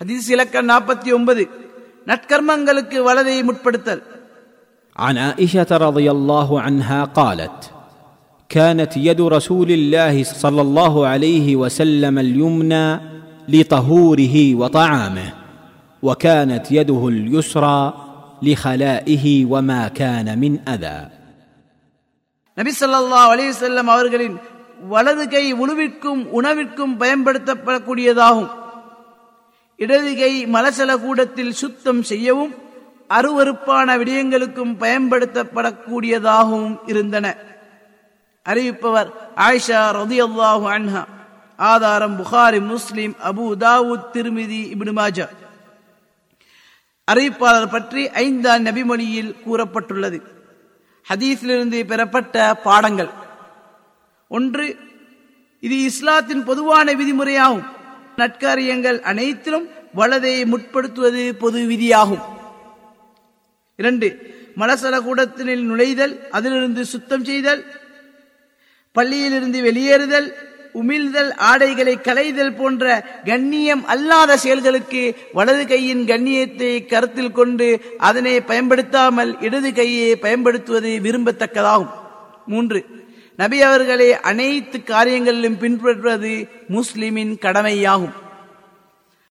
ஹதீஸ் இலக்கம் நாற்பத்தி ஒன்பது நற்கர்மங்களுக்கு வலதை முற்படுத்தல் عن عائشه رضي الله عنها قالت كانت يد رسول الله صلى الله عليه وسلم اليمنى لطهوره وطعامه وكانت يده اليسرى لخلائه وما كان من اذى நபி ஸல்லல்லாஹு அலைஹி வஸல்லம் அவர்களின் வலது கை உணவிற்கும் உணவிற்கும் பயன்படுத்தப்படக்கூடியதாகும் இடதுகை மலசல கூடத்தில் சுத்தம் செய்யவும் அருவருப்பான விடயங்களுக்கும் பயன்படுத்தப்படக்கூடியதாகவும் இருந்தன. அறிவிப்பவர் ஆயிஷா ரதியல்லாஹு அன்ஹா. ஆதாரம் புகாரி முஸ்லிம் அபு தாவூத் திருமிதி இப்னு மாஜா. அறிவிப்பாளர் பற்றி ஐந்தாம் நபிமொழியில் கூறப்பட்டுள்ளது. ஹதீஸிலிருந்து பெறப்பட்ட பாடங்கள். ஒன்று இது இஸ்லாத்தின் பொதுவான விதிமுறையாகும். நற்காரியங்கள் அனைத்திலும் வலதை முற்படுத்துவது பொது விதியாகும். இரண்டு மலசல கூடத்தினில் நுழைதல் அதிலிருந்து சுத்தம் செய்தல் பள்ளியிலிருந்து வெளியேறுதல் உமிழ்தல் ஆடைகளை களைதல் போன்ற கண்ணியம் அல்லாத செயல்களுக்கு வலது கையின் கண்ணியத்தை கருத்தில் கொண்டு அதனை பயன்படுத்தாமல் இடது கையை பயன்படுத்துவது விரும்பத்தக்கதாகும். மூன்று நபி அவர்களை அனைத்து காரியங்களிலும் பின்பற்றுவது முஸ்லிமின் கடமையாகும்.